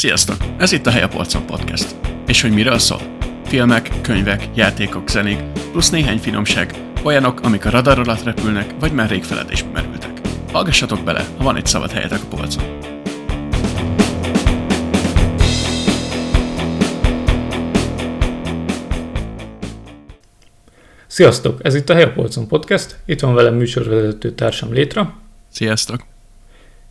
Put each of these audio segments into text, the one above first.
Sziasztok! Ez itt a Hely a Polcon Podcast. És hogy miről szól? Filmek, könyvek, játékok, zenék, plusz néhány finomság, olyanok, amik a radar alatt repülnek, vagy már rég feledésbe merültek. Hallgassatok bele, ha van egy szabad helyetek a polcon. Sziasztok! Ez itt a Helyapolcon Podcast. Itt van velem műsorvezető társam Létra. Sziasztok!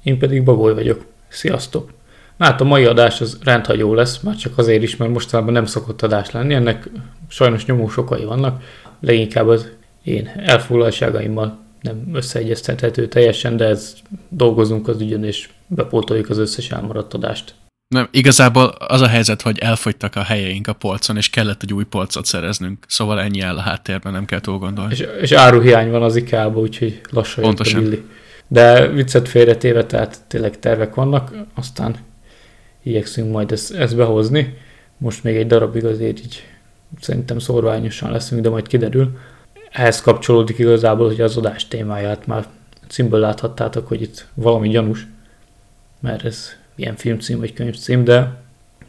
Én pedig Bagoly vagyok. Sziasztok! Hát a mai adás az rendhagyó lesz, már csak azért is, mert mostanában nem szokott adás lenni, ennek sajnos nyomó sokai vannak, leginkább az én elfoglaltságaimmal nem összeegyeztethető teljesen, de ez dolgozunk az ügyön, és bepótoljuk az összes elmaradt adást. Nem, igazából az a helyzet, hogy elfogytak a helyeink a polcon, és kellett egy új polcot szereznünk, szóval ennyi el a háttérben, nem kell túl gondolni. És, és áruhiány van az IKEA-ba, úgyhogy lassan Pontosan. jött a billi. De viccet félretéve, tehát tényleg tervek vannak, aztán igyekszünk majd ezt, ezt behozni. Most még egy darabig azért így szerintem szorványosan leszünk, de majd kiderül. Ehhez kapcsolódik igazából, hogy az adás témáját már címből láthattátok, hogy itt valami gyanús, mert ez ilyen filmcím vagy könyvcím, de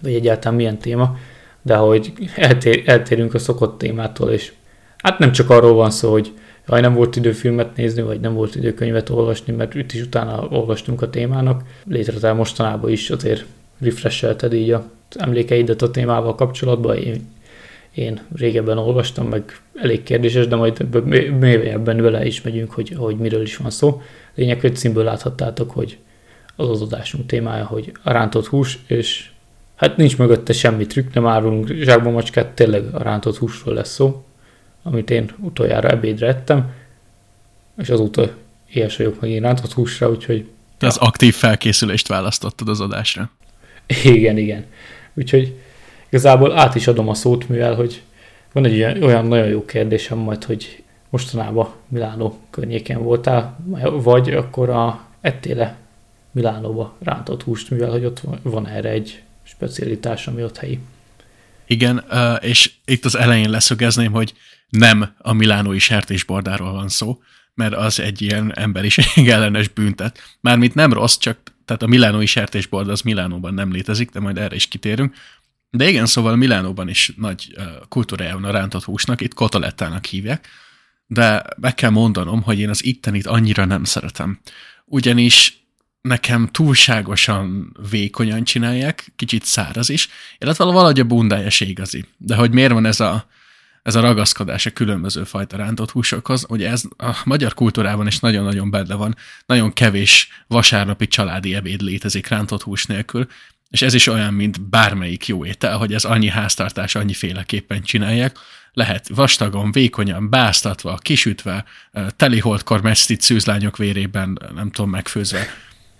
vagy egyáltalán milyen téma, de hogy eltér, eltérünk a szokott témától, és hát nem csak arról van szó, hogy jaj, nem volt idő filmet nézni, vagy nem volt idő könyvet olvasni, mert itt is utána olvastunk a témának. Létrezál mostanában is azért refreshelted így az emlékeidet a témával kapcsolatban. Én, én régebben olvastam, meg elég kérdéses, de majd mélyebben vele is megyünk, hogy, hogy miről is van szó. Lényeg, hogy címből láthattátok, hogy az az adásunk témája, hogy a rántott hús, és hát nincs mögötte semmi trükk, nem árulunk zsákba macskát, tényleg a rántott húsról lesz szó, amit én utoljára ebédre ettem, és azóta éhes vagyok meg én rántott húsra, úgyhogy... Te az aktív felkészülést választottad az adásra. Igen, igen. Úgyhogy igazából át is adom a szót, mivel hogy van egy olyan, olyan nagyon jó kérdésem majd, hogy mostanában Milánó környéken voltál, vagy akkor a ettéle Milánóba rántott húst, mivel hogy ott van erre egy specialitás, ami ott helyi. Igen, és itt az elején leszögezném, hogy nem a milánói sertésbordáról van szó, mert az egy ilyen emberiség ellenes büntet. Mármint nem rossz, csak tehát a milánói sertésbord az Milánóban nem létezik, de majd erre is kitérünk. De igen, szóval Milánóban is nagy kultúrája van a rántott húsnak, itt kotolettának hívják, de meg kell mondanom, hogy én az ittenit annyira nem szeretem. Ugyanis nekem túlságosan vékonyan csinálják, kicsit száraz is, illetve valahogy a bundája se igazi. De hogy miért van ez a, ez a ragaszkodás a különböző fajta rántott húsokhoz, ugye ez a magyar kultúrában is nagyon-nagyon benne van, nagyon kevés vasárnapi családi ebéd létezik rántott hús nélkül, és ez is olyan, mint bármelyik jó étel, hogy ez annyi háztartás, annyi féleképpen csinálják, lehet vastagon, vékonyan, báztatva, kisütve, teliholdkor mesztit szűzlányok vérében, nem tudom, megfőzve.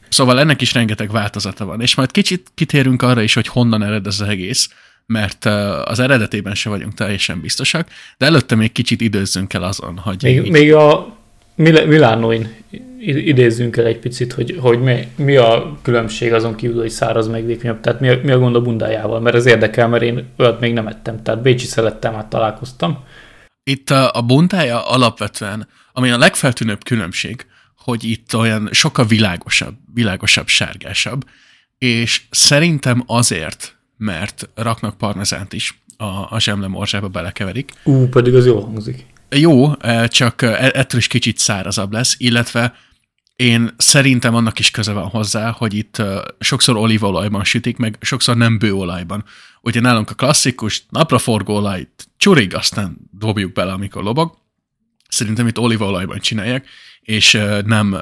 Szóval ennek is rengeteg változata van, és majd kicsit kitérünk arra is, hogy honnan ered ez az egész, mert az eredetében se vagyunk teljesen biztosak, de előtte még kicsit időzzünk el azon, hogy... Még, így... még a Milánóin idézzünk el egy picit, hogy, hogy mi, mi a különbség azon kívül, hogy száraz meg vékonyabb, tehát mi a, mi a gond a bundájával, mert ez érdekel, mert én olyat még nem ettem, tehát bécsi szelettel már találkoztam. Itt a, a bundája alapvetően, ami a legfeltűnőbb különbség, hogy itt olyan sokkal világosabb, világosabb, sárgásabb, és szerintem azért, mert raknak parmezánt is a, a zsemle morzsába belekeverik. Ú, pedig az jó hangzik. Jó, csak e, ettől is kicsit szárazabb lesz, illetve én szerintem annak is köze van hozzá, hogy itt sokszor olívaolajban sütik, meg sokszor nem bőolajban. Ugye nálunk a klasszikus napraforgó olajt csurig, aztán dobjuk bele, amikor lobog. Szerintem itt olívaolajban csinálják, és nem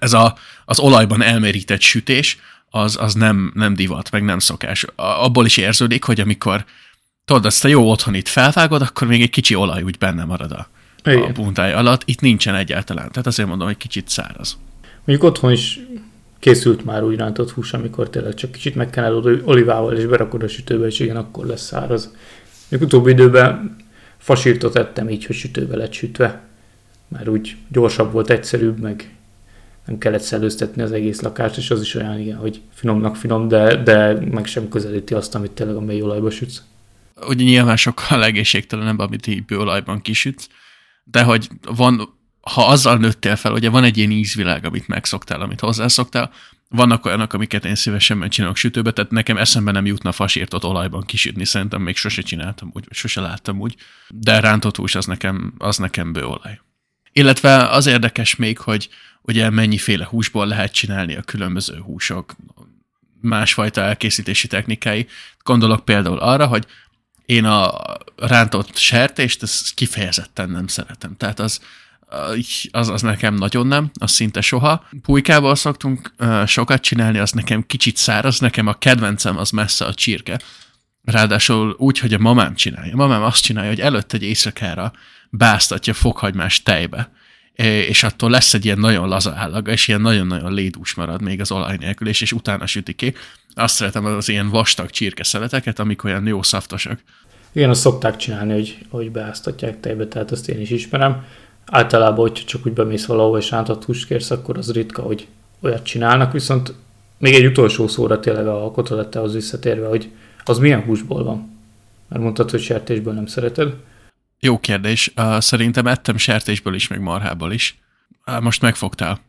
ez a, az olajban elmerített sütés, az, az nem, nem divat, meg nem szokás. Abból is érződik, hogy amikor tudod, azt a jó otthonit felvágod, akkor még egy kicsi olaj úgy benne marad a, a buntáj alatt. Itt nincsen egyáltalán, tehát azért mondom, hogy kicsit száraz. Mondjuk otthon is készült már úgy rántott hús, amikor tényleg csak kicsit megkenelod olivával és berakod a sütőbe, és igen, akkor lesz száraz. Még utóbbi időben fasírtot ettem így, hogy sütőbe lett sütve, mert úgy gyorsabb volt, egyszerűbb, meg nem kellett szellőztetni az egész lakást, és az is olyan, igen, hogy finomnak finom, de, de meg sem közelíti azt, amit tényleg a mély olajba sütsz. Ugye nyilván sokkal legészségtelenebb, amit így bőolajban kisütsz, de hogy van, ha azzal nőttél fel, ugye van egy ilyen ízvilág, amit megszoktál, amit hozzászoktál, vannak olyanok, amiket én szívesen csinálok sütőbe, tehát nekem eszembe nem jutna fasírtot olajban kisütni, szerintem még sose csináltam úgy, vagy sose láttam úgy, de rántott hús az nekem, az nekem bőolaj. Illetve az érdekes még, hogy ugye mennyiféle húsból lehet csinálni a különböző húsok, másfajta elkészítési technikái. Gondolok például arra, hogy én a rántott sertést, ezt kifejezetten nem szeretem. Tehát az, az, az nekem nagyon nem, az szinte soha. Pulykával szoktunk sokat csinálni, az nekem kicsit száraz, nekem a kedvencem az messze a csirke. Ráadásul úgy, hogy a mamám csinálja. A mamám azt csinálja, hogy előtt egy éjszakára báztatja fokhagymás tejbe, és attól lesz egy ilyen nagyon laza állaga, és ilyen nagyon-nagyon lédús marad még az olaj nélkül, és, és utána süti ki. Azt szeretem az ilyen vastag csirkeszeleteket, amik olyan jó szaftosak. Igen, azt szokták csinálni, hogy, hogy beáztatják tejbe, tehát azt én is ismerem. Általában, hogyha csak úgy bemész valahol és rántott húst kérsz, akkor az ritka, hogy olyat csinálnak, viszont még egy utolsó szóra tényleg a kotolettához visszatérve, hogy az milyen húsból van? Mert mondtad, hogy sertésből nem szereted. Jó kérdés. Szerintem ettem sertésből is, meg marhából is. Most megfogtál.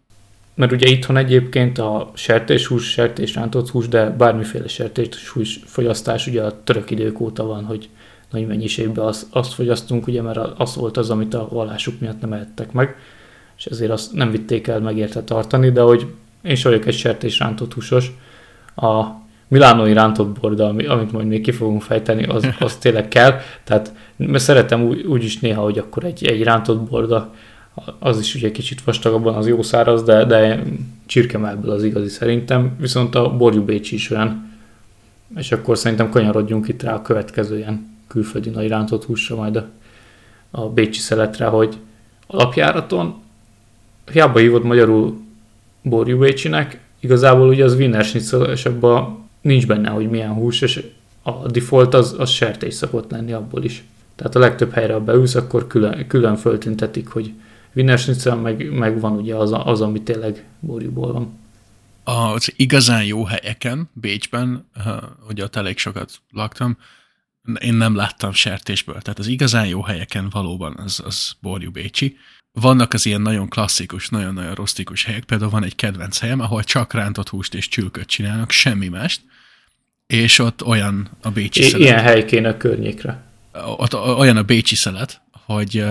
Mert ugye itthon egyébként a sertéshús, sertés rántott hús, de bármiféle sertéshús fogyasztás ugye a török idők óta van, hogy nagy mennyiségben azt, azt fogyasztunk, ugye, mert az volt az, amit a vallásuk miatt nem ettek meg, és ezért azt nem vitték el megérte tartani, de hogy én is vagyok egy sertés rántott húsos, a milánói rántott borda, amit majd még ki fogunk fejteni, az, az tényleg kell. Tehát mert szeretem úgy, úgy is néha, hogy akkor egy, egy rántott borda, az is ugye kicsit vastagabban, az jó száraz, de, de csirkemelből az igazi szerintem, viszont a borjú bécsi is olyan. És akkor szerintem kanyarodjunk itt rá a következő ilyen külföldi nagy rántott húsra, majd a, a bécsi szeletre, hogy alapjáraton hiába hívod magyarul borjú bécsinek, igazából ugye az Wiener Schnitzel, és abban nincs benne, hogy milyen hús, és a default az, az sertés szokott lenni abból is. Tehát a legtöbb helyre, ha beülsz, akkor külön, külön föltüntetik, hogy Wiener Schnitzel, meg, meg van ugye az, az, ami tényleg borjúból van. Az igazán jó helyeken, Bécsben, ugye ott elég sokat laktam, én nem láttam sertésből. Tehát az igazán jó helyeken valóban az, az borjú Bécsi. Vannak az ilyen nagyon klasszikus, nagyon-nagyon rustikus helyek, például van egy kedvenc helyem, ahol csak rántott húst és csülköt csinálnak, semmi mást, és ott olyan a bécsi I- szelet. Ilyen hely kéne a környékre. Ott olyan a bécsi szelet, hogy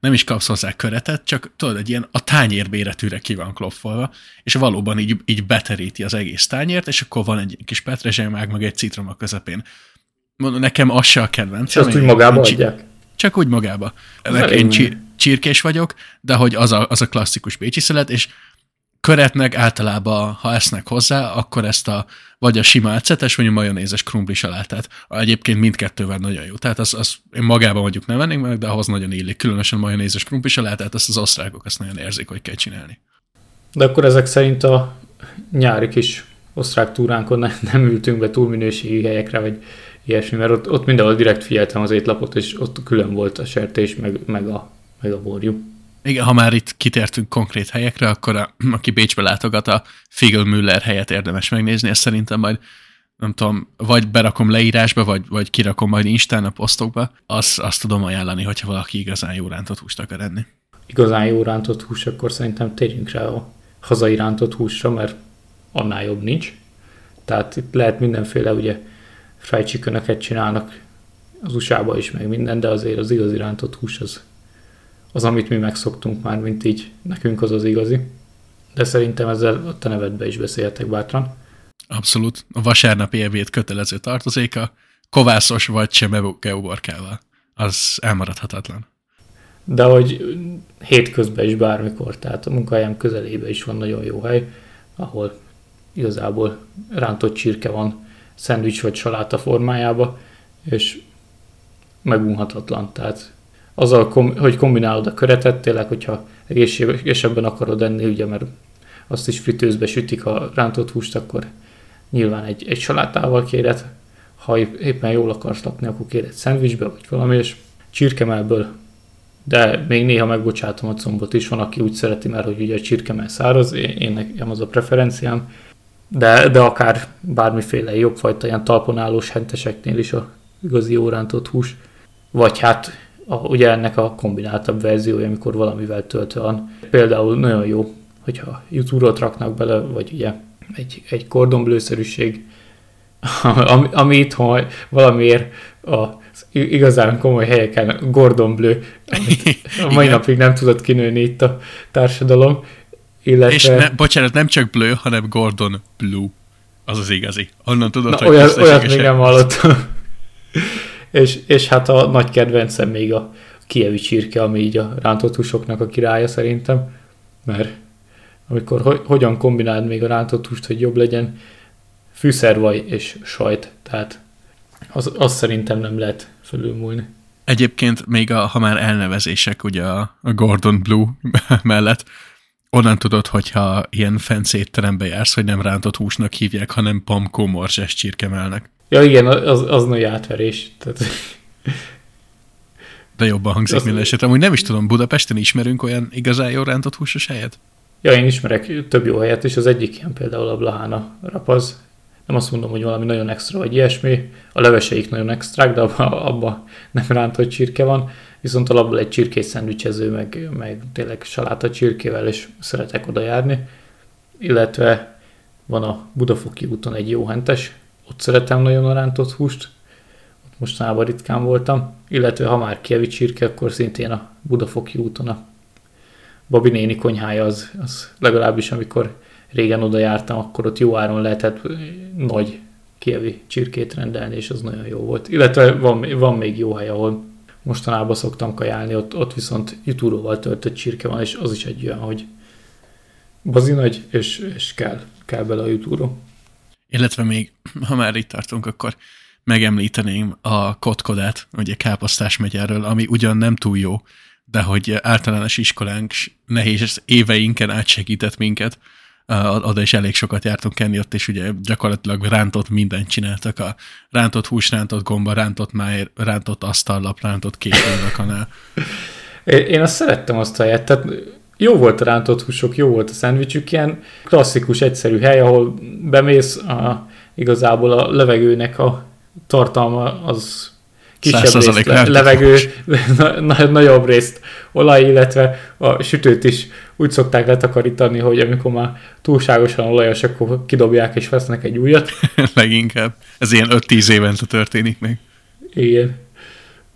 nem is kapsz hozzá köretet, csak tudod, egy ilyen a tányérbéretűre ki van klopfolva, és valóban így, így beteríti az egész tányért, és akkor van egy kis petrezselymág, meg egy citrom a közepén. Mondom, nekem az se a kedvenc. És azt úgy magába adják? Csak úgy magába. Én csir- csirkés vagyok, de hogy az a, az a klasszikus bécsi szelet, és köretnek általában, ha esznek hozzá, akkor ezt a vagy a sima ecetes, vagy a majonézes krumpli salátát. Egyébként mindkettővel nagyon jó. Tehát az, az én magában mondjuk nem vennék meg, de ahhoz nagyon illik. Különösen a majonézes krumpli salátát, ezt az osztrákok azt nagyon érzik, hogy kell csinálni. De akkor ezek szerint a nyári kis osztrák túránkon nem ültünk be túl minőségi helyekre, vagy ilyesmi, mert ott, ott mindenhol direkt figyeltem az étlapot, és ott külön volt a sertés, meg, meg, a, meg a borjú. Igen, ha már itt kitértünk konkrét helyekre, akkor a, aki Bécsbe látogat, a Müller helyet érdemes megnézni, ezt szerintem majd nem tudom, vagy berakom leírásba, vagy, vagy kirakom majd Instán a posztokba, azt, azt tudom ajánlani, hogyha valaki igazán jó rántott húst akar enni. Igazán jó rántott hús, akkor szerintem térjünk rá a hazai rántott húsra, mert annál jobb nincs. Tehát itt lehet mindenféle ugye fried csinálnak az usa is, meg minden, de azért az igazi rántott hús az, az, amit mi megszoktunk már, mint így nekünk az az igazi. De szerintem ezzel a te nevedbe is beszélhetek bátran. Abszolút. A vasárnapi ebéd kötelező tartozéka, kovászos vagy csemegeuborkával. Az elmaradhatatlan. De hogy hétközben is bármikor, tehát a munkahelyem közelébe is van nagyon jó hely, ahol igazából rántott csirke van szendvics vagy saláta formájába, és megunhatatlan. Tehát azzal, hogy kombinálod a köretet, tényleg, hogyha egészségesebben akarod enni, ugye, mert azt is fritőzbe sütik a rántott húst, akkor nyilván egy, egy salátával kéred, ha éppen jól akarsz lakni, akkor kéred szendvicsbe, vagy valami, és csirkemelből, de még néha megbocsátom a combot is, van, aki úgy szereti, mert hogy ugye a csirkemel száraz, én, én nekem az a preferenciám, de, de akár bármiféle jobbfajta ilyen talponálós henteseknél is a igazi órántott hús, vagy hát a, ugye ennek a kombináltabb verziója, amikor valamivel töltve van. Például nagyon jó, hogyha youtube raknak bele, vagy ugye egy, egy kordonblőszerűség, ami, ami itthon valamiért a igazán komoly helyeken Gordon Bleu, a mai napig nem tudott kinőni itt a társadalom. Illetve... És ne, bocsánat, nem csak Bleu, hanem Gordon Blue. Az az igazi. Onnan tudod, Na, hogy olyat, olyat még nem hallottam. és, és hát a nagy kedvencem még a kievi csirke, ami így a rántott húsoknak a királya szerintem. Mert amikor ho- hogyan kombináld még a rántott húst, hogy jobb legyen, fűszervaj és sajt. Tehát az, az szerintem nem lehet fölülmúlni. Egyébként még a, ha már elnevezések ugye a, Gordon Blue mellett, onnan tudod, hogyha ilyen fancy étterembe jársz, hogy nem rántott húsnak hívják, hanem pamkó morzsás csirkemelnek. Ja igen, az, az nagy átverés. Tehát... De jobban hangzik az... minden esetre. Amúgy nem is tudom, Budapesten ismerünk olyan igazán jó rántott húsos helyet? Ja, én ismerek több jó helyet, és az egyik ilyen például a Blahana rapaz, nem azt mondom, hogy valami nagyon extra vagy ilyesmi, a leveseik nagyon extrák, de abban abba nem rántott csirke van, viszont alapból egy csirkés szendvicsező, meg, meg tényleg saláta csirkével, és szeretek oda járni. Illetve van a Budafoki úton egy jó hentes, ott szeretem nagyon a rántott húst, ott mostanában ritkán voltam, illetve ha már kievi csirke, akkor szintén a Budafoki úton a Babi néni konyhája az, az legalábbis amikor régen oda jártam, akkor ott jó áron lehetett nagy kievi csirkét rendelni, és az nagyon jó volt. Illetve van, van még jó hely, ahol mostanában szoktam kajálni, ott, ott viszont jutúróval töltött csirke van, és az is egy olyan, hogy bazi nagy, és, és kell, kell bele a jutúró. Illetve még, ha már itt tartunk, akkor megemlíteném a kotkodát, ugye Káposztás megyerről, ami ugyan nem túl jó, de hogy általános iskolánk nehéz éveinken átsegített minket, oda is elég sokat jártunk enni ott, és ugye gyakorlatilag rántott mindent csináltak, a rántott hús, rántott gomba, rántott máj, rántott asztallap, rántott két kanál. Én azt szerettem azt a helyet, tehát jó volt a rántott húsok, jó volt a szendvicsük, ilyen klasszikus, egyszerű hely, ahol bemész, a, igazából a levegőnek a tartalma az kisebb részt le, levegő, na, na, nagyobb részt olaj, illetve a sütőt is úgy szokták letakarítani, hogy amikor már túlságosan olajos, akkor kidobják és vesznek egy újat. Leginkább. Ez ilyen 5-10 évente történik még. Igen.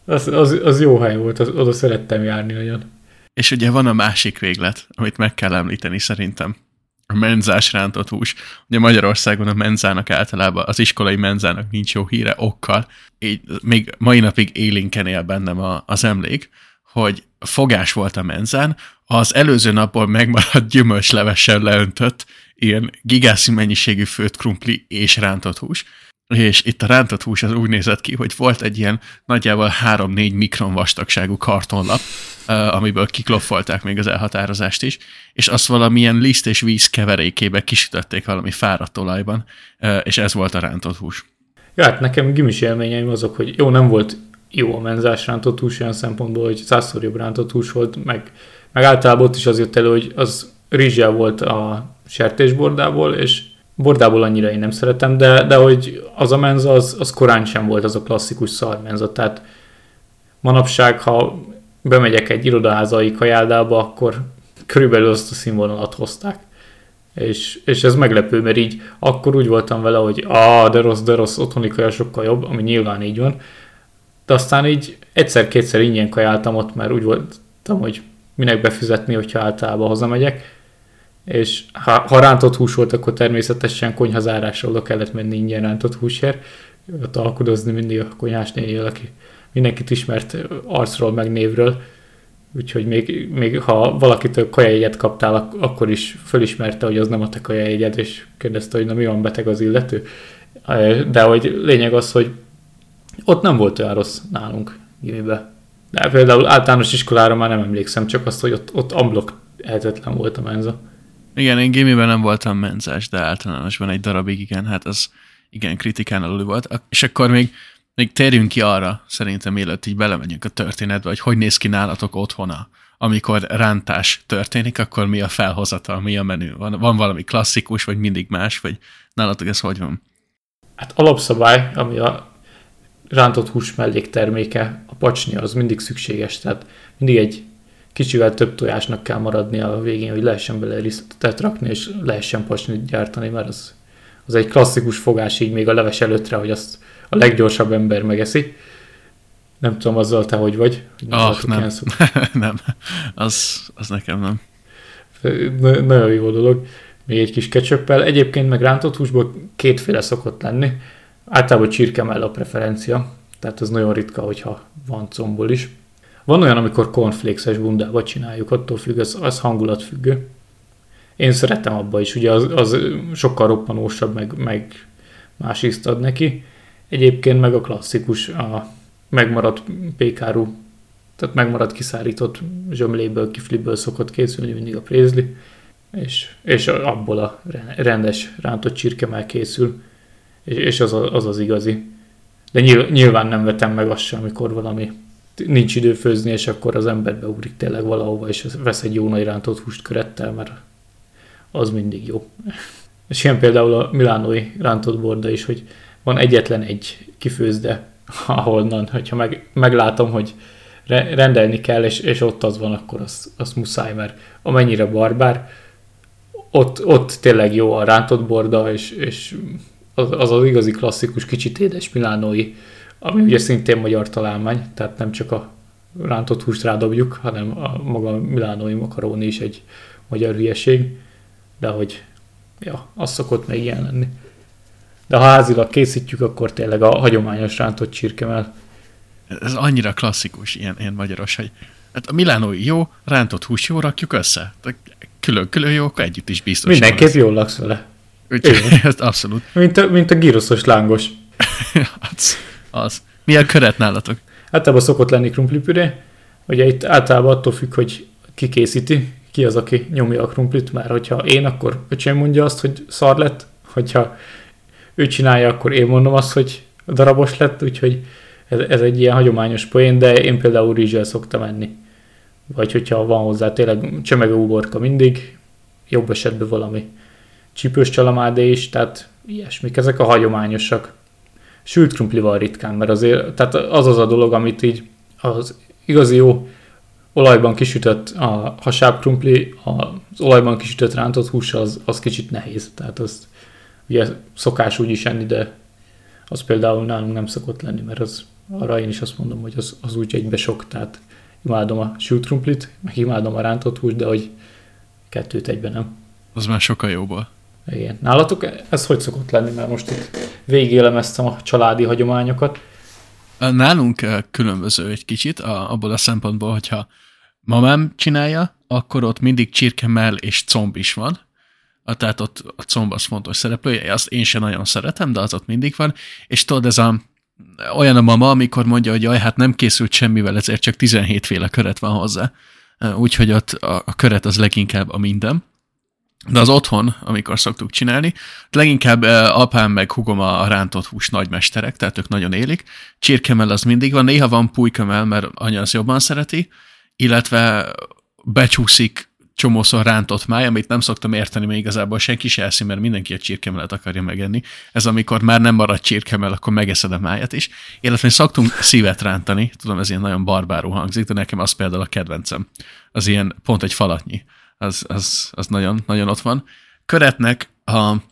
Az, az, az jó hely volt, az, oda szerettem járni nagyon. És ugye van a másik véglet, amit meg kell említeni szerintem. A menzás rántott hús. Ugye Magyarországon a menzának általában, az iskolai menzának nincs jó híre okkal. Így még mai napig élénken él bennem a, az emlék, hogy fogás volt a menzán, az előző napból megmaradt gyümölcslevessel leöntött ilyen gigászi mennyiségű főtt krumpli és rántott hús, és itt a rántott hús az úgy nézett ki, hogy volt egy ilyen nagyjából 3-4 mikron vastagságú kartonlap, amiből kikloffolták még az elhatározást is, és azt valamilyen liszt és víz keverékébe kisütötték valami fáradt olajban, és ez volt a rántott hús. Ja, hát nekem gimis élményeim azok, hogy jó, nem volt jó a menzás rántott hús olyan szempontból, hogy százszor jobb rántott hús volt, meg, meg általában ott is az jött elő, hogy az rizsel volt a sertésbordából, és bordából annyira én nem szeretem, de, de hogy az a menza, az, az korán sem volt az a klasszikus szarmenza, tehát manapság, ha bemegyek egy irodaházai kajáldába, akkor körülbelül azt a színvonalat hozták. És, és ez meglepő, mert így akkor úgy voltam vele, hogy ah, de rossz, de rossz, otthoni kaja sokkal jobb, ami nyilván így van, de aztán így egyszer-kétszer ingyen kajáltam ott, mert úgy voltam, hogy minek befizetni, hogyha általában hazamegyek. És ha, ha rántott hús volt, akkor természetesen konyhazárásra oda kellett menni ingyen rántott húsért. Ott alkudozni mindig a konyhás nénivel, aki mindenkit ismert arcról, meg névről. Úgyhogy még, még ha valakitől kajajegyet kaptál, akkor is fölismerte, hogy az nem a te kajajegyed, és kérdezte, hogy na mi van beteg az illető. De hogy lényeg az, hogy ott nem volt olyan rossz nálunk gimibe. De például általános iskolára már nem emlékszem, csak azt, hogy ott, ott amblok ehetetlen volt a menza. Igen, én gimiben nem voltam menzás, de általánosban egy darabig igen, hát az igen kritikán alul volt. És akkor még, még térjünk ki arra, szerintem mielőtt így belemegyünk a történetbe, hogy hogy néz ki nálatok otthona. Amikor rántás történik, akkor mi a felhozatal, mi a menü? Van, van valami klasszikus, vagy mindig más, vagy nálatok ez hogy van? Hát alapszabály, ami a rántott hús mellékterméke, a pacsnya az mindig szükséges, tehát mindig egy kicsivel több tojásnak kell maradni a végén, hogy lehessen bele risztetet rakni, és lehessen pasnit gyártani, mert az, az egy klasszikus fogás így még a leves előttre, hogy azt a leggyorsabb ember megeszi. Nem tudom, azzal te hogy vagy? Hogy ah, nem. nem. Az, az nekem nem. Nagyon jó dolog. Még egy kis kecsöppel. Egyébként meg rántott húsból kétféle szokott lenni. Általában csirkemell a preferencia, tehát ez nagyon ritka, hogyha van combol is. Van olyan, amikor cornflakes-es bundába csináljuk, attól függ, az, az hangulat függő. Én szeretem abba is, ugye az, az sokkal roppanósabb, meg, meg más ízt ad neki. Egyébként meg a klasszikus, a megmaradt pékárú, tehát megmaradt kiszárított zsömléből, kifliből szokott készülni mindig a prézli, és, és abból a rendes rántott csirkemel készül, és, és az, a, az az igazi. De nyilván nem vetem meg azt sem, amikor valami nincs idő főzni, és akkor az ember beugrik tényleg valahova, és vesz egy jó nagy rántott húst körettel, mert az mindig jó. És ilyen például a milánói rántott borda is, hogy van egyetlen egy kifőzde, ahonnan, hogyha meg, meglátom, hogy re, rendelni kell, és, és ott az van, akkor azt, azt muszáj, mert amennyire barbár, ott, ott tényleg jó a rántott borda, és, és az, az az igazi klasszikus, kicsit édes milánói, ami ugye szintén magyar találmány, tehát nem csak a rántott húst rádobjuk, hanem a maga milánói makaróni is egy magyar hülyeség, de hogy ja, az szokott meg ilyen lenni. De ha házilag készítjük, akkor tényleg a hagyományos rántott csirkemel. Ez annyira klasszikus, ilyen, ilyen magyaros, hogy hát a milánói jó, rántott hús jó, rakjuk össze. Külön-külön jó, akkor együtt is biztos. Mindenképp jól laksz vele. Úgyhogy ez abszolút. Mint a, mint a gyroszos lángos. az, az. Mi a köret nálatok? Általában szokott lenni krumplipüré. Ugye itt általában attól függ, hogy ki készíti, ki az, aki nyomja a krumplit, mert hogyha én, akkor öcsém mondja azt, hogy szar lett, hogyha ő csinálja, akkor én mondom azt, hogy darabos lett, úgyhogy ez, ez egy ilyen hagyományos poén, de én például rizsel szoktam enni. Vagy hogyha van hozzá tényleg csemege uborka mindig, jobb esetben valami csípős csalamádé is, tehát ilyesmik, ezek a hagyományosak. Sült krumplival ritkán, mert azért, tehát az az a dolog, amit így az igazi jó olajban kisütött a hasább krumpli, az olajban kisütött rántott hús az, az kicsit nehéz, tehát az ugye szokás úgy is enni, de az például nálunk nem szokott lenni, mert az, arra én is azt mondom, hogy az, az úgy egybe sok, tehát imádom a sült krumplit, meg imádom a rántott húst, de hogy kettőt egyben nem. Az már sokkal jobban. Igen. Nálatok ez hogy szokott lenni, mert most itt végigélemeztem a családi hagyományokat. Nálunk különböző egy kicsit, abból a szempontból, hogyha mamám csinálja, akkor ott mindig csirkemell és comb is van, tehát ott a comb az fontos szereplője, azt én sem nagyon szeretem, de az ott mindig van, és tudod, ez a, olyan a mama, amikor mondja, hogy jaj, hát nem készült semmivel, ezért csak 17 féle köret van hozzá. Úgyhogy ott a, a köret az leginkább a minden. De az otthon, amikor szoktuk csinálni, leginkább apám meg hugom a rántott hús nagymesterek, tehát ők nagyon élik. Csirkemel az mindig van, néha van pulykemel, mert anya az jobban szereti, illetve becsúszik csomószor rántott máj, amit nem szoktam érteni, mert igazából senki se eszi, mert mindenki a csirkemelet akarja megenni. Ez amikor már nem marad csirkemel, akkor megeszed a májat is. Illetve szoktunk szívet rántani, tudom, ez ilyen nagyon barbáró hangzik, de nekem az például a kedvencem. Az ilyen pont egy falatnyi. Az, az, az nagyon, nagyon ott van. Köretnek, ha,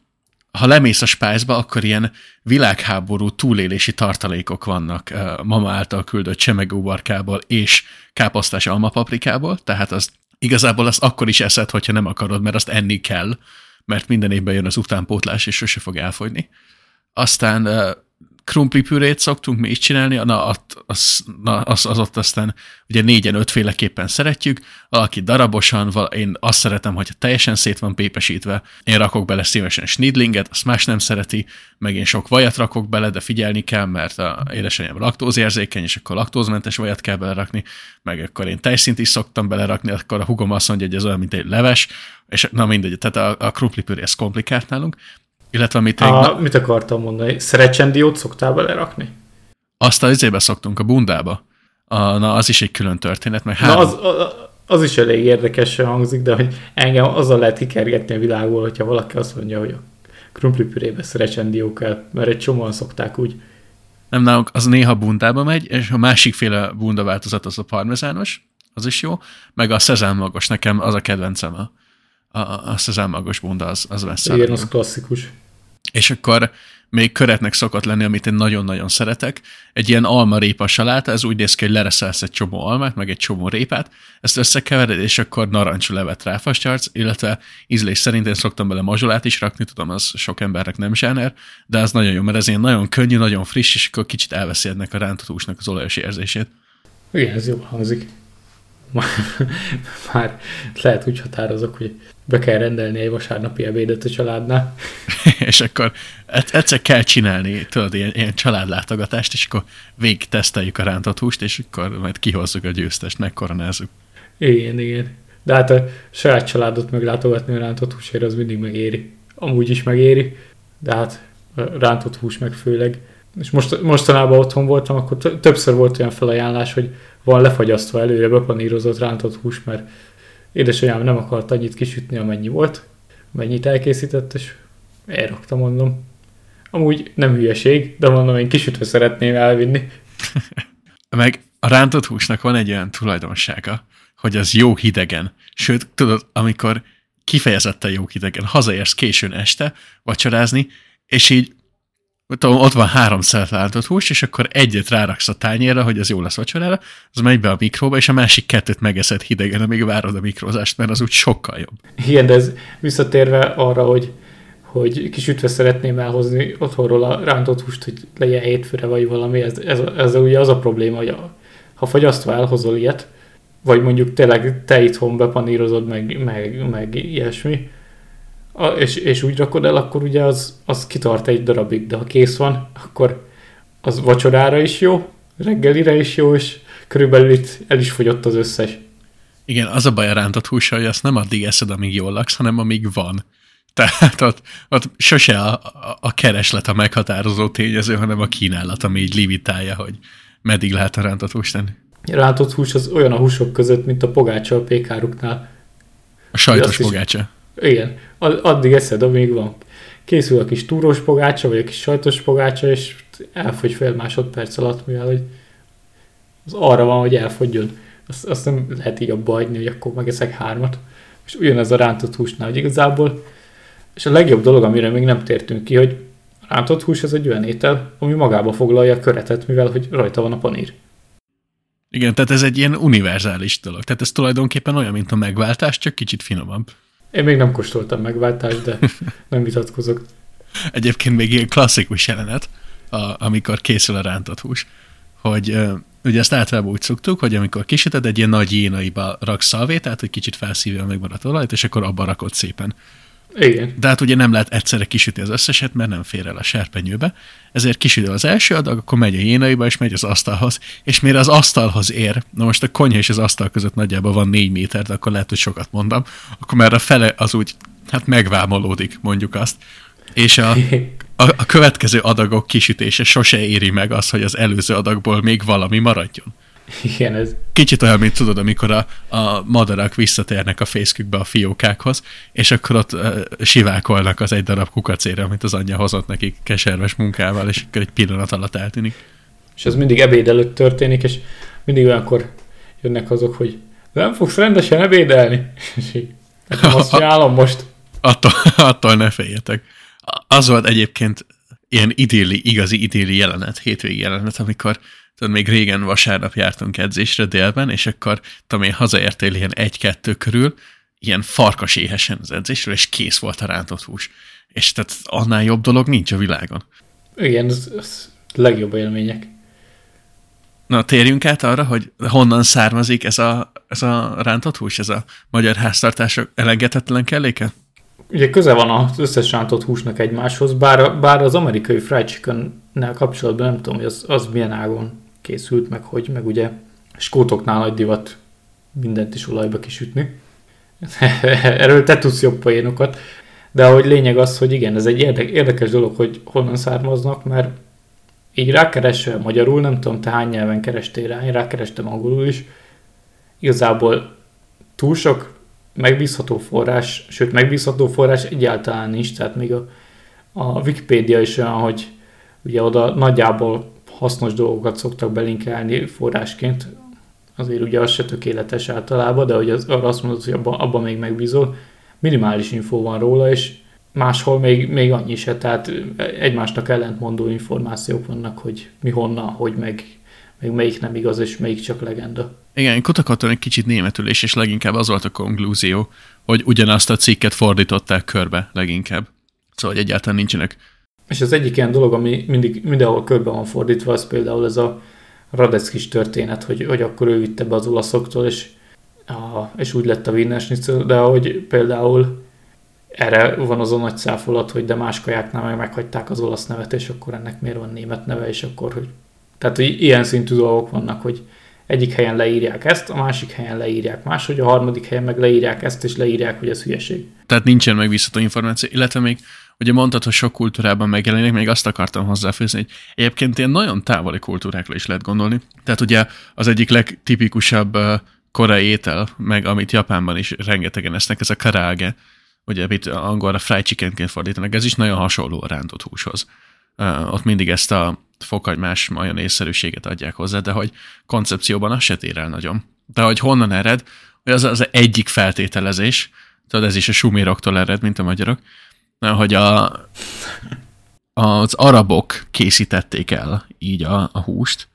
ha lemész a spájzba, akkor ilyen világháború túlélési tartalékok vannak mama által küldött csemegóbarkából és káposztás almapaprikából, tehát az igazából azt akkor is eszed, hogyha nem akarod, mert azt enni kell, mert minden évben jön az utánpótlás, és sose fog elfogyni. Aztán krumplipürét szoktunk mi is csinálni, na, az, na, az, az ott aztán ugye négyen, ötféleképpen szeretjük, valaki darabosan, val, én azt szeretem, hogy teljesen szét van pépesítve, én rakok bele szívesen snidlinget, azt más nem szereti, meg én sok vajat rakok bele, de figyelni kell, mert a édesanyám laktózérzékeny, és akkor laktózmentes vajat kell belerakni, meg akkor én tejszint is szoktam belerakni, akkor a hugom azt mondja, hogy ez olyan, mint egy leves, és na mindegy, tehát a, a krumplipüré ez komplikált nálunk, illetve amit... A, na, mit akartam mondani? Szerecsendiót szoktál belerakni? Azt az izébe szoktunk, a bundába. A, na, az is egy külön történet, meg három... Na, az, az is elég érdekesen hangzik, de hogy engem azzal lehet kikergetni a világból, hogyha valaki azt mondja, hogy a krumplipürébe szerecsendió kell, mert egy csomóan szokták úgy. Nem, nálunk az néha bundába megy, és a másikféle bunda változat az a parmezános, az is jó, meg a szezámmagos, nekem az a kedvencem, a, a, a szezámmagos bunda, az, az messze. Igen, az klasszikus. És akkor még köretnek szokott lenni, amit én nagyon-nagyon szeretek. Egy ilyen alma-répa saláta, ez úgy néz ki, hogy lereszelsz egy csomó almát, meg egy csomó répát, ezt összekevered, és akkor narancslevet ráfastyarsz, illetve ízlés szerint én szoktam bele mazsolát is rakni, tudom, az sok embernek nem zsáner, de az nagyon jó, mert ez ilyen nagyon könnyű, nagyon friss, és akkor kicsit elveszi ennek a rántott húsnak az olajos érzését. Igen, ez jó hangzik. Már, már lehet úgy határozok, hogy be kell rendelni egy vasárnapi ebédet a családnál. és akkor egyszer kell csinálni, tudod, ilyen, ilyen családlátogatást, és akkor végig teszteljük a rántott húst, és akkor majd kihozzuk a győztest, megkoronázzuk. Igen, igen. De hát a saját családot meglátogatni a rántott húsért az mindig megéri. Amúgy is megéri, de hát a rántott hús meg főleg. És most, mostanában otthon voltam, akkor többször volt olyan felajánlás, hogy van lefagyasztva előre bepanírozott rántott hús, mert édesanyám nem akart annyit kisütni, amennyi volt, mennyit elkészített, és elrakta, mondom. Amúgy nem hülyeség, de mondom, én kisütve szeretném elvinni. Meg a rántott húsnak van egy olyan tulajdonsága, hogy az jó hidegen. Sőt, tudod, amikor kifejezetten jó hidegen, hazaérsz későn este vacsorázni, és így tudom, ott van három szelet hús, és akkor egyet ráraksz a tányérra, hogy az jó lesz vacsorára, az megy be a mikróba, és a másik kettőt megeszed hidegen, amíg várod a mikrózást, mert az úgy sokkal jobb. Igen, de ez visszatérve arra, hogy, hogy kis ütve szeretném elhozni otthonról a rántott húst, hogy legyen hétfőre vagy valami, ez, ez, ez ugye az a probléma, hogy a, ha fagyasztva elhozol ilyet, vagy mondjuk tényleg te itthon bepanírozod, meg, meg, meg ilyesmi, a, és, és úgy rakod el, akkor ugye az, az kitart egy darabig, de ha kész van, akkor az vacsorára is jó, reggelire is jó, és körülbelül itt el is fogyott az összes. Igen, az a baj a rántott húsa, hogy azt nem addig eszed, amíg jól laksz, hanem amíg van. Tehát ott, ott sose a, a, a kereslet a meghatározó tényező, hanem a kínálat, ami így limitálja, hogy meddig lehet a rántott húst tenni. Rántott hús az olyan a húsok között, mint a pogácsa a pékáruknál. A sajtos pogácsa. Igen, addig eszed, amíg van. Készül a kis túrós pogácsa, vagy a kis sajtos pogácsa, és elfogy fél másodperc alatt, mivel hogy az arra van, hogy elfogjon. Azt, azt nem lehet így abba hagyni, hogy akkor megeszek hármat. És ugyanez a rántott húsnál, hogy igazából, és a legjobb dolog, amire még nem tértünk ki, hogy rántott hús ez egy olyan étel, ami magába foglalja a köretet, mivel hogy rajta van a panír. Igen, tehát ez egy ilyen univerzális dolog. Tehát ez tulajdonképpen olyan, mint a megváltás, csak kicsit finomabb. Én még nem kóstoltam megváltást, de nem vitatkozok. Egyébként még ilyen klasszikus jelenet, a, amikor készül a rántott hús, hogy ugye ezt általában úgy szoktuk, hogy amikor kisüted, egy ilyen nagy jénaiba raksz szalvét, tehát hogy kicsit felszívja a megmaradt olajat, és akkor abba rakod szépen. Igen. De hát ugye nem lehet egyszerre kisütni az összeset, mert nem fér el a serpenyőbe, ezért kisütő az első adag, akkor megy a jénaiba, és megy az asztalhoz. És mire az asztalhoz ér, na most a konyha és az asztal között nagyjából van négy méter, de akkor lehet, hogy sokat mondom, akkor már a fele az úgy, hát megvámolódik, mondjuk azt. És a, a, a következő adagok kisütése sose éri meg az, hogy az előző adagból még valami maradjon. Igen, ez... Kicsit olyan, mint tudod, amikor a, a madarak visszatérnek a fészkükbe a fiókákhoz, és akkor ott uh, sivákolnak az egy darab kukacére, amit az anyja hozott nekik keserves munkával, és akkor egy pillanat alatt eltűnik. És ez mindig ebéd előtt történik, és mindig olyankor jönnek azok, hogy nem fogsz rendesen ebédelni. És így, hát azt csinálom most. Attól, attól ne féljetek. Az volt egyébként ilyen idilli, igazi idilli jelenet, hétvégi jelenet, amikor tudod, még régen vasárnap jártunk edzésre délben, és akkor tudom én hazaértél ilyen egy-kettő körül, ilyen farkas éhesen az edzésről, és kész volt a rántott hús. És tehát annál jobb dolog nincs a világon. Igen, ez, ez legjobb élmények. Na, térjünk át arra, hogy honnan származik ez a, ez a rántott hús, ez a magyar háztartások elengedhetetlen kelléke? Ugye köze van az összes rántott húsnak egymáshoz, bár, bár az amerikai fried chicken kapcsolatban nem tudom, hogy az, az milyen ágon készült, meg hogy, meg ugye skótoknál nagy divat mindent is olajba kisütni. Erről te tudsz jobb poénokat. De hogy lényeg az, hogy igen, ez egy érdekes dolog, hogy honnan származnak, mert így rákeresve magyarul, nem tudom, te hány nyelven kerestél rá, én rákerestem angolul is. Igazából túl sok megbízható forrás, sőt megbízható forrás egyáltalán nincs, tehát még a, a Wikipedia is olyan, hogy ugye oda nagyjából hasznos dolgokat szoktak belinkelni forrásként. azért ugye az se tökéletes általában, de hogy az, arra azt mondod, hogy abban abba még megbízol, minimális infó van róla, és máshol még, még annyi se, tehát egymásnak ellentmondó információk vannak, hogy mi honnan, hogy meg, meg melyik nem igaz, és melyik csak legenda. Igen, kutakodtam egy kicsit németül is, és leginkább az volt a konklúzió, hogy ugyanazt a cikket fordították körbe leginkább. Szóval, hogy egyáltalán nincsenek. És az egyik ilyen dolog, ami mindig mindenhol körbe van fordítva, az például ez a Radeckis történet, hogy, hogy akkor ő vitte be az olaszoktól, és, a, és úgy lett a Wiener de hogy például erre van az a nagy száfolat, hogy de más kajáknál meg meghagyták az olasz nevet, és akkor ennek miért van német neve, és akkor, hogy... Tehát, hogy ilyen szintű dolgok vannak, hogy egyik helyen leírják ezt, a másik helyen leírják máshogy, a harmadik helyen meg leírják ezt, és leírják, hogy ez hülyeség. Tehát nincsen megbízható információ, illetve még ugye mondtad, hogy sok kultúrában megjelenik, még azt akartam hozzáfűzni, hogy egyébként ilyen nagyon távoli kultúrákra is lehet gondolni. Tehát ugye az egyik legtipikusabb korai étel, meg amit Japánban is rengetegen esznek, ez a karage, ugye amit angolra fried chickenként fordítanak, ez is nagyon hasonló a rántott húshoz. Ott mindig ezt a fokhagymás majonézszerűséget adják hozzá, de hogy koncepcióban az se tér el nagyon. De hogy honnan ered, hogy az az egyik feltételezés, tudod, ez is a suméroktól ered, mint a magyarok, hogy a, az arabok készítették el így a, a húst,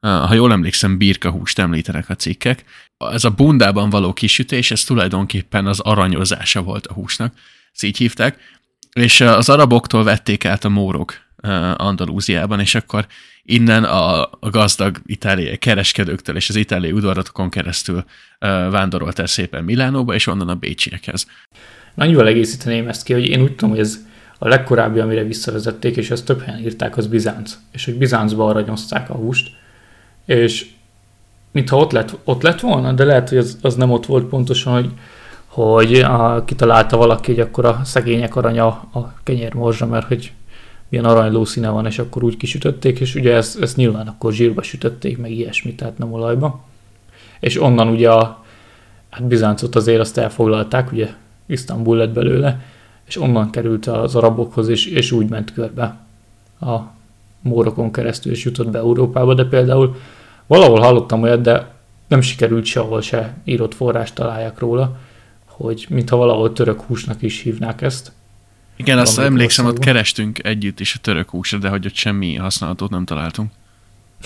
ha jól emlékszem, birka húst említenek a cikkek. Ez a bundában való kisütés, ez tulajdonképpen az aranyozása volt a húsnak, ezt így hívták, és az araboktól vették át a mórok Andalúziában, és akkor innen a gazdag itáliai kereskedőktől és az itáliai udvaratokon keresztül vándorolt el szépen Milánóba, és onnan a bécsiekhez. Annyival egészíteném ezt ki, hogy én úgy tudom, hogy ez a legkorábbi, amire visszavezették, és ezt több helyen írták, az Bizánc. És hogy Bizáncba aranyozták a húst, és mintha ott lett, ott lett volna, de lehet, hogy az, az nem ott volt pontosan, hogy, hogy a, kitalálta valaki, hogy akkor a szegények aranya a kenyérmorzsa, mert hogy milyen aranyló színe van, és akkor úgy kisütötték, és ugye ezt, ezt nyilván akkor zsírba sütötték, meg ilyesmit, tehát nem olajba. És onnan ugye a hát Bizáncot azért azt elfoglalták, ugye Isztambul lett belőle, és onnan került az arabokhoz, és, és úgy ment körbe a mórokon keresztül, és jutott be Európába, de például valahol hallottam olyat, de nem sikerült sehol se írott forrást találjak róla, hogy mintha valahol török húsnak is hívnák ezt, igen, azt emlékszem, ott kerestünk együtt is a török húsra, de hogy ott semmi használatot nem találtunk.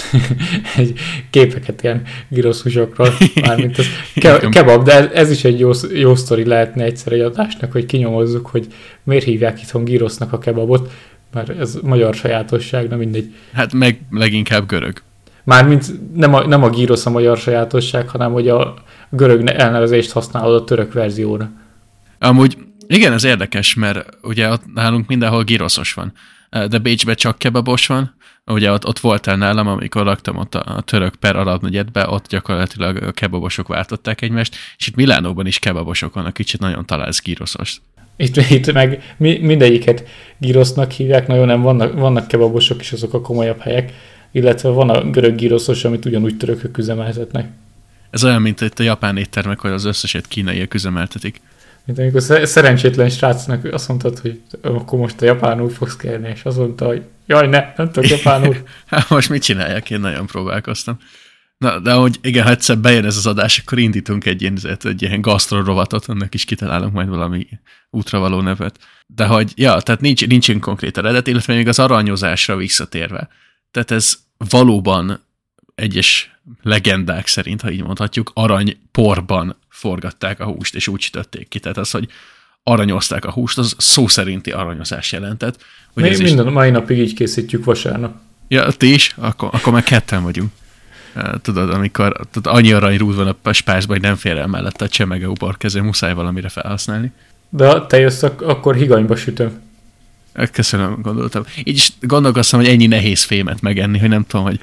egy képeket ilyen giroszhúsokról, mármint az ke- kebab, de ez is egy jó, jó sztori lehetne egyszer egy adásnak, hogy kinyomozzuk, hogy miért hívják itthon girosznak a kebabot, mert ez magyar sajátosság, nem mindegy. Hát meg leginkább görög. Mármint nem a, nem a gyrosz a magyar sajátosság, hanem hogy a görög elnevezést használod a török verzióra. Amúgy igen, ez érdekes, mert ugye ott nálunk mindenhol giroszos van, de Bécsbe csak kebabos van, ugye ott, ott voltál nálam, amikor laktam ott a, a török per arab negyedbe, ott gyakorlatilag a kebabosok váltották egymást, és itt Milánóban is kebabosok vannak, kicsit nagyon találsz giroszos. Itt, itt meg mi, mindegyiket girosznak hívják, nagyon nem vannak, vannak kebabosok is azok a komolyabb helyek, illetve van a görög giroszos, amit ugyanúgy törökök üzemeltetnek. Ez olyan, mint itt a japán éttermek, hogy az összeset kínaiak üzemeltetik. Mint amikor szerencsétlen srácnak azt mondtad, hogy akkor most a japánul fogsz kérni, és azt mondta, hogy jaj, ne, nem tudok japánul. hát most mit csináljak, én nagyon próbálkoztam. Na, de hogy igen, ha egyszer bejön ez az adás, akkor indítunk egy ilyen, egy ilyen rovatot, annak is kitalálunk majd valami útravaló nevet. De hogy, ja, tehát nincs, nincsen konkrét eredet, illetve még az aranyozásra visszatérve. Tehát ez valóban egyes legendák szerint, ha így mondhatjuk, aranyporban forgatták a húst, és úgy sütötték ki. Tehát az, hogy aranyozták a húst, az szó szerinti aranyozás jelentett. Hogy Mi minden is... mai napig így készítjük vasárnap. Ja, ti is? Akkor, akkor már ketten vagyunk. Tudod, amikor tudod, annyi aranyrúd van a spászban, hogy nem fér el mellette a csemege uborkező, muszáj valamire felhasználni. De ha te jössz, akkor higanyba sütöm. Köszönöm, gondoltam. Így is gondolkoztam, hogy ennyi nehéz fémet megenni, hogy nem tudom, hogy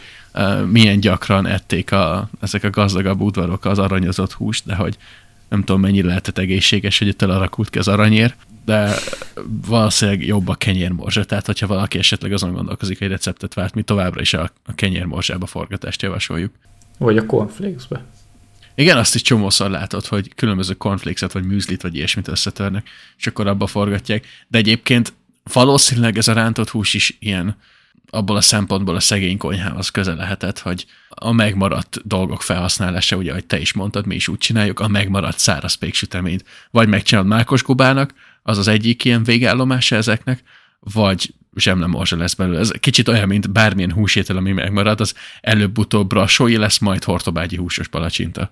milyen gyakran ették a, ezek a gazdagabb udvarok az aranyozott húst, de hogy nem tudom, mennyi lehetett egészséges, hogy itt elarakult ki az aranyér, de valószínűleg jobb a kenyérmorzsa, tehát hogyha valaki esetleg azon gondolkozik, hogy receptet várt, mi továbbra is a, a kenyérmorzsába forgatást javasoljuk. Vagy a cornflakesbe. Igen, azt is csomószor látod, hogy különböző cornflakeset, vagy műzlit, vagy ilyesmit összetörnek, és akkor abba forgatják. De egyébként valószínűleg ez a rántott hús is ilyen abból a szempontból a szegény konyhához közel lehetett, hogy a megmaradt dolgok felhasználása, ugye, ahogy te is mondtad, mi is úgy csináljuk, a megmaradt száraz péksüteményt, vagy megcsinálod mákos gubának, az az egyik ilyen végállomása ezeknek, vagy zsemlemorzsa lesz belőle. Ez kicsit olyan, mint bármilyen húsétel, ami megmarad, az előbb-utóbb brassói lesz, majd hortobágyi húsos palacsinta.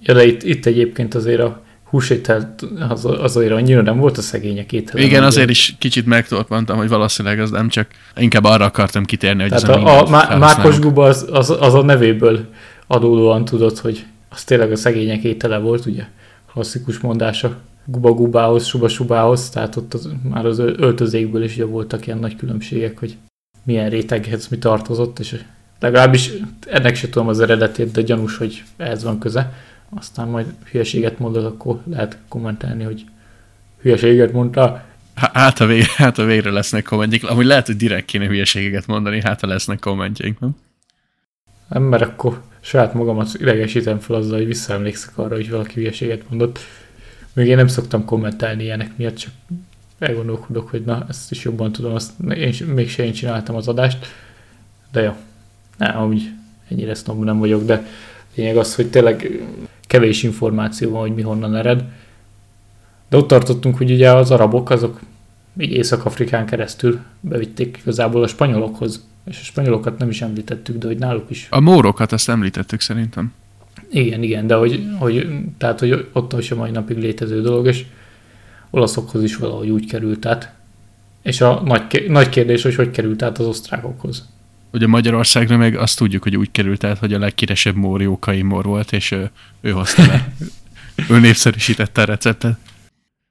Ja, de itt, itt egyébként azért a húsétel az, azért annyira nem volt a szegények étele. Igen, azért is kicsit megtorpantam, hogy valószínűleg az nem csak, inkább arra akartam kitérni, hogy Tehát ez a, a, a mákos guba az, az, az, a nevéből adódóan tudod, hogy az tényleg a szegények étele volt, ugye? Klasszikus mondása guba-gubához, suba-subához, tehát ott az, már az öltözékből is ugye voltak ilyen nagy különbségek, hogy milyen réteghez mi tartozott, és legalábbis ennek se tudom az eredetét, de gyanús, hogy ez van köze. Aztán majd hülyeséget mondok, akkor lehet kommentálni, hogy hülyeséget mondta. Hát a, végre, hát a végre lesznek kommentjék. Amúgy lehet, hogy direkt kéne hülyeségeket mondani, hát ha lesznek kommentjeink, nem? Nem, mert akkor saját magamat idegesítem fel azzal, hogy visszaemlékszek arra, hogy valaki hülyeséget mondott. Még én nem szoktam kommentálni ilyenek miatt, csak elgondolkodok, hogy na, ezt is jobban tudom, azt én, mégse én csináltam az adást, de jó, nem, úgy ennyire snob nem vagyok, de lényeg az, hogy tényleg kevés információ van, hogy mi honnan ered. De ott tartottunk, hogy ugye az arabok, azok így Észak-Afrikán keresztül bevitték igazából a spanyolokhoz, és a spanyolokat nem is említettük, de hogy náluk is. A mórokat azt említettük szerintem. Igen, igen, de hogy, hogy, tehát, hogy ott is a mai napig létező dolog, és olaszokhoz is valahogy úgy került át. És a nagy, nagy kérdés, hogy hogy került át az osztrákokhoz. Ugye Magyarországra meg azt tudjuk, hogy úgy került át, hogy a legkiresebb mór Jókai Mór volt, és ő, ő hozta le. ő népszerűsítette a receptet.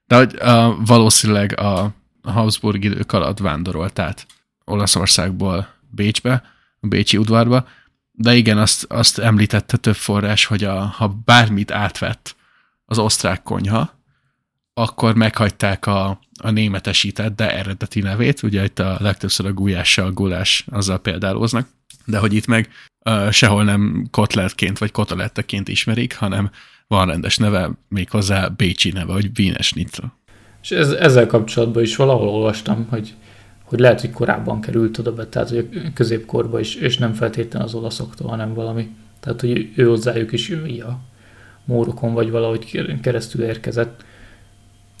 De hogy a, valószínűleg a, a Habsburg idők alatt vándorolt át Olaszországból Bécsbe, a Bécsi udvarba, de igen, azt, azt említette több forrás, hogy a, ha bármit átvett az osztrák konyha, akkor meghagyták a, a németesített, de eredeti nevét, ugye itt a legtöbbször a gulyással, gulás, azzal példálóznak, de hogy itt meg uh, sehol nem kotletként vagy kotoletteként ismerik, hanem van rendes neve, méghozzá Bécsi neve, hogy Wiener Schnitzel. És ez, ezzel kapcsolatban is valahol olvastam, hogy hogy lehet, hogy korábban került oda be, tehát hogy a középkorba is, és nem feltétlenül az olaszoktól, hanem valami. Tehát, hogy ő hozzájuk is ő a mórokon, vagy valahogy keresztül érkezett.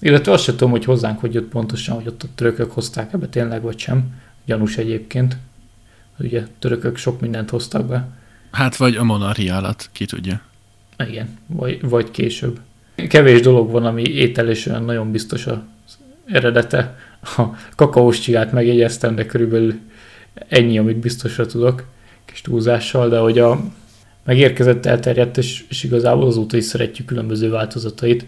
Illetve azt sem tudom, hogy hozzánk hogy jött pontosan, hogy ott a törökök hozták ebbe tényleg, vagy sem. Gyanús egyébként. Ugye törökök sok mindent hoztak be. Hát vagy a monarchia alatt, ki tudja. Igen, vagy, vagy később. Kevés dolog van, ami étel és olyan nagyon biztos az eredete, a kakaós csigát megjegyeztem, de körülbelül ennyi, amit biztosra tudok, kis túlzással, de hogy a megérkezett, elterjedt, és, és igazából azóta is szeretjük különböző változatait,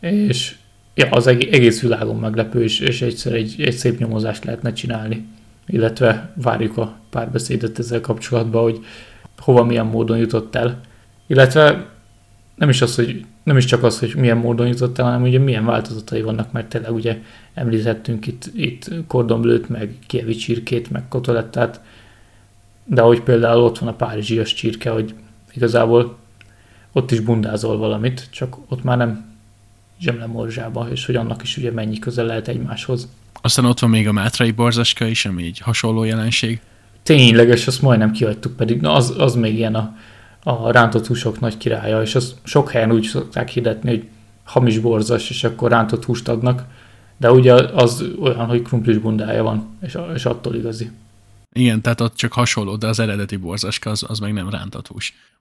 és ja, az egész világon meglepő, és, és egyszer egy, egy szép nyomozást lehetne csinálni, illetve várjuk a párbeszédet ezzel kapcsolatban, hogy hova milyen módon jutott el. Illetve nem is, az, hogy, nem is csak az, hogy milyen módon jutott el, hanem ugye milyen változatai vannak, mert tényleg ugye említettünk itt, itt kordonblőt, meg kievi csirkét, meg kotolettát, de hogy például ott van a párizsias csirke, hogy igazából ott is bundázol valamit, csak ott már nem zsemlemorzsába, és hogy annak is ugye mennyi közel lehet egymáshoz. Aztán ott van még a mátrai borzaska is, ami egy hasonló jelenség. Tényleges, azt majdnem kihagytuk, pedig na az, az még ilyen a, a rántott húsok nagy királya, és azt sok helyen úgy szokták hirdetni, hogy hamis borzas, és akkor rántott húst adnak, de ugye az olyan, hogy krumplis bundája van, és, és attól igazi. Igen, tehát ott csak hasonló, de az eredeti borzaska az, az meg nem rántott.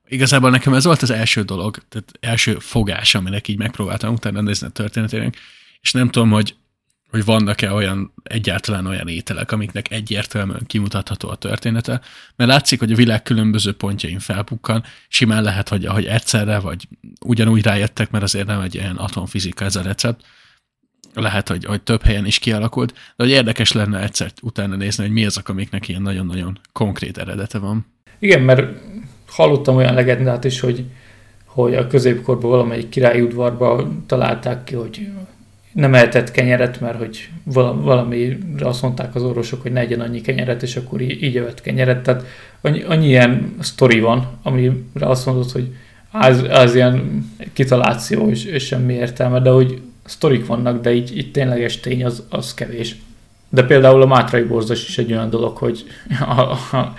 Igazából nekem ez volt az első dolog, tehát első fogás, aminek így megpróbáltam utána nézni a történetének, és nem tudom, hogy hogy vannak-e olyan, egyáltalán olyan ételek, amiknek egyértelműen kimutatható a története, mert látszik, hogy a világ különböző pontjain felpukkan, simán lehet, hogy, hogy egyszerre, vagy ugyanúgy rájöttek, mert azért nem egy ilyen atomfizika ez a recept, lehet, hogy, hogy több helyen is kialakult, de hogy érdekes lenne egyszer utána nézni, hogy mi azok, amiknek ilyen nagyon-nagyon konkrét eredete van. Igen, mert hallottam olyan legendát is, hogy, hogy a középkorban valamelyik királyi udvarba találták ki, hogy nem ehetett kenyeret, mert hogy valami azt mondták az orvosok, hogy ne egyen annyi kenyeret, és akkor így, így evett kenyeret. Tehát annyi, annyi ilyen sztori van, amire azt mondod, hogy az, az ilyen kitaláció, és, és semmi értelme, de hogy sztorik vannak, de így, így tényleges tény az, az kevés. De például a Mátrai borzos is egy olyan dolog, hogy a, a,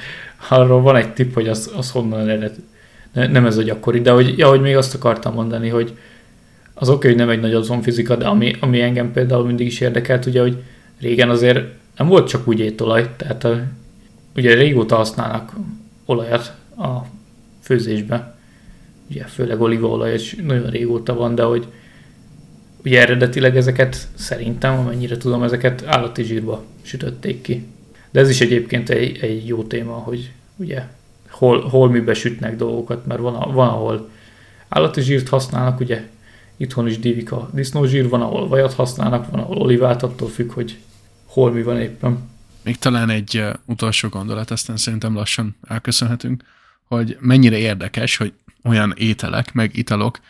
arról van egy tipp, hogy az, az honnan ered. Ne, nem ez a gyakori, de hogy, ja, hogy még azt akartam mondani, hogy az oké, hogy nem egy nagy fizika, de ami, ami engem például mindig is érdekelt, ugye, hogy régen azért nem volt csak úgy étolaj, tehát a, ugye régóta használnak olajat a főzésbe, ugye főleg olívaolaj, és nagyon régóta van, de hogy ugye eredetileg ezeket szerintem, amennyire tudom, ezeket állati zsírba sütötték ki. De ez is egyébként egy, egy jó téma, hogy ugye hol, hol mibe sütnek dolgokat, mert van, van ahol állati zsírt használnak, ugye itthon is dívik a disznózsír, van ahol vajat használnak, van ahol olivát, attól függ, hogy hol mi van éppen. Még talán egy utolsó gondolat, aztán szerintem lassan elköszönhetünk, hogy mennyire érdekes, hogy olyan ételek, meg italok,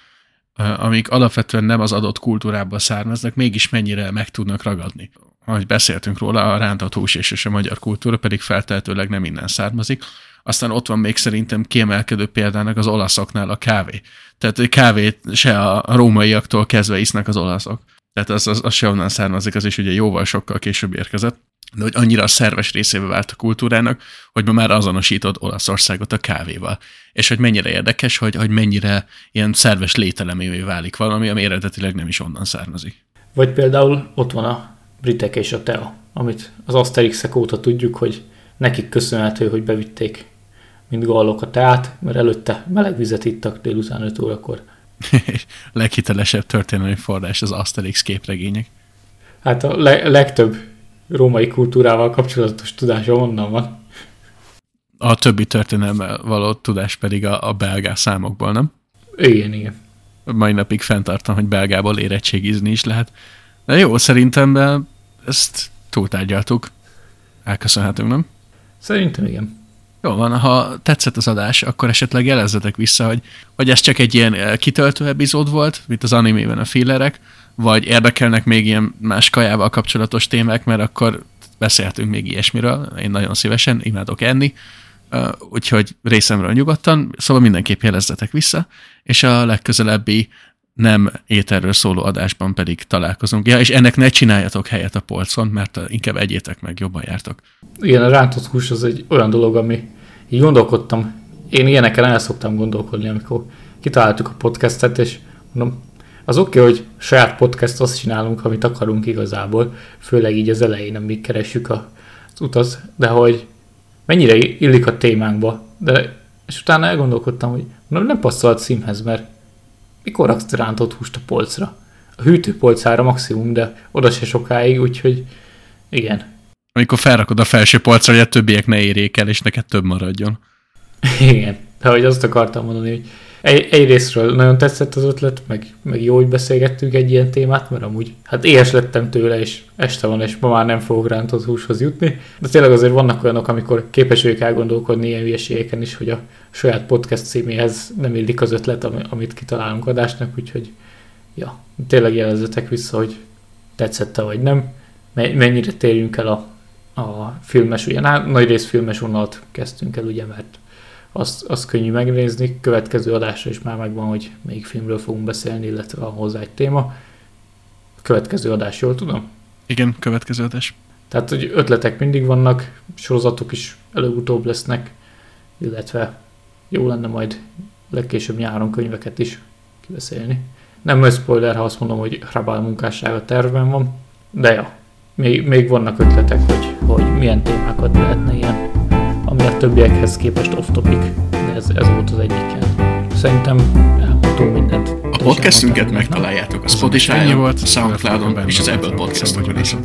amik alapvetően nem az adott kultúrából származnak, mégis mennyire meg tudnak ragadni. Ahogy beszéltünk róla, a rántott hús és a magyar kultúra pedig feltehetőleg nem innen származik. Aztán ott van még szerintem kiemelkedő példának az olaszoknál a kávé. Tehát kávét se a rómaiaktól kezdve isznak az olaszok. Tehát az, az, az se onnan származik, az is ugye jóval sokkal később érkezett. De hogy annyira a szerves részébe vált a kultúrának, hogy ma már azonosítod Olaszországot a kávéval. És hogy mennyire érdekes, hogy, hogy mennyire ilyen szerves lételemévé válik valami, ami eredetileg nem is onnan származik. Vagy például ott van a britek és a tea, amit az asterix óta tudjuk, hogy nekik köszönhető, hogy bevitték mint gallok a teát, mert előtte meleg vizet ittak délután 5 órakor. Leghitelesebb történelmi forrás az Asterix képregények. Hát a le- legtöbb római kultúrával kapcsolatos tudása onnan van. A többi történelme való tudás pedig a, a belgá számokból, nem? Igen, igen. Mai napig fenntartom, hogy belgából érettségizni is lehet. De jó, szerintem ezt túltárgyaltuk. Elköszönhetünk, nem? Szerintem igen. Jó van, ha tetszett az adás, akkor esetleg jelezzetek vissza, hogy, hogy ez csak egy ilyen eh, kitöltő epizód volt, mint az animében a fillerek, vagy érdekelnek még ilyen más kajával kapcsolatos témák, mert akkor beszélhetünk még ilyesmiről, én nagyon szívesen imádok enni, úgyhogy részemről nyugodtan, szóval mindenképp jelezzetek vissza, és a legközelebbi nem ételről szóló adásban pedig találkozunk. Ja, és ennek ne csináljatok helyet a polcon, mert inkább egyétek meg, jobban jártok. Igen, a rántott hús az egy olyan dolog, ami így gondolkodtam, én ilyenekkel el szoktam gondolkodni, amikor kitaláltuk a podcastet, és mondom, az oké, okay, hogy saját podcast azt csinálunk, amit akarunk igazából, főleg így az elején, amíg keressük az utat, de hogy mennyire illik a témánkba, de és utána elgondolkodtam, hogy nem passzol a címhez, mert mikor raksz rántott húst a polcra? A hűtőpolcára maximum, de oda se sokáig, úgyhogy igen. Amikor felrakod a felső polcra, hogy a többiek ne érjék el, és neked több maradjon. Igen, de hogy azt akartam mondani, hogy egy, egyrésztről nagyon tetszett az ötlet, meg, meg jó, hogy beszélgettünk egy ilyen témát, mert amúgy hát éhes lettem tőle, és este van, és ma már nem fogok rántott húshoz jutni. De tényleg azért vannak olyanok, amikor képes vagyok elgondolkodni ilyen hülyeségeken is, hogy a saját podcast címéhez nem illik az ötlet, amit kitalálunk adásnak, úgyhogy ja, tényleg jelezzetek vissza, hogy tetszette vagy nem, mennyire térjünk el a, a filmes, ugye nagy rész filmes vonalat kezdtünk el, ugye, mert azt, azt könnyű megnézni. Következő adásra is már megvan, hogy melyik filmről fogunk beszélni, illetve van hozzá egy téma. Következő adás, jól tudom? Igen, következő adás. Tehát, hogy ötletek mindig vannak, sorozatok is előbb-utóbb lesznek, illetve jó lenne majd legkésőbb nyáron könyveket is kibeszélni. Nem ez spoiler, ha azt mondom, hogy Hrabál munkássága tervben van, de ja, még, még vannak ötletek, hogy, hogy milyen témákat lehetne ilyen ami a többiekhez képest off-topic, de ez, ez volt az egyik Szerintem elmondtunk mindent. A podcastünket megtaláljátok a Spotify-on, a Soundcloud-on és az Apple Podcast-okon is.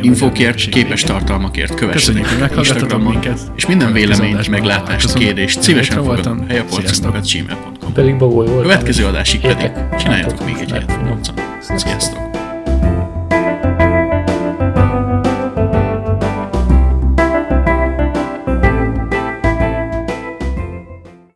Infokért, képes tartalmakért kövessetek Instagramon, és minden véleményt, meglátást, kérdést szívesen fogadom helyapolcatokat gmail.com. Pedig. Következő adásig pedig csináljatok még egy ilyet. Sziasztok!